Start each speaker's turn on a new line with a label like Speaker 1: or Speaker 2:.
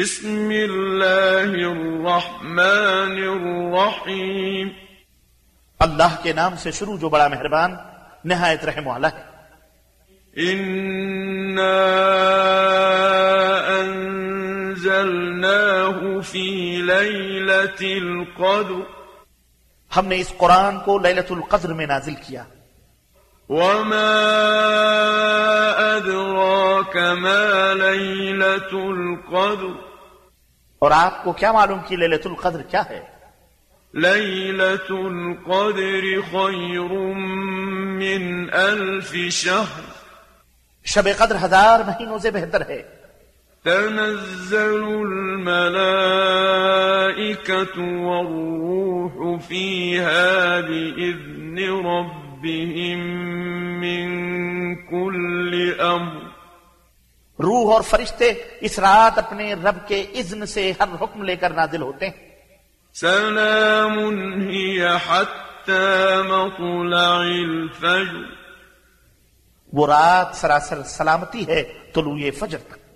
Speaker 1: بسم الله الرحمن الرحيم.
Speaker 2: الله کے نام سے شروع جو بڑا مہربان نہایت رحم والا ہے۔
Speaker 1: إنا أنزلناه في ليلة القدر.
Speaker 2: ہم نے اس قرآن کو ليله القدر میں نازل کیا۔
Speaker 1: وما أدراك ما ليلة القدر
Speaker 2: और आपको क्या मालूम कि लैलतुल कद्र क्या है
Speaker 1: ليلة القدر خير من ألف شهر
Speaker 2: शब कद्र हजार महीनों से बेहतर है
Speaker 1: تنزل الملائكة والروح فيها بإذن ربهم من كل أمر
Speaker 2: روح اور فرشتے اس رات اپنے رب کے اذن سے ہر حکم لے کر نازل ہوتے ہیں۔
Speaker 1: سلام هي حتی مطلع الفجر۔
Speaker 2: وہ رات سراسر سلامتی ہے طلوع فجر تک۔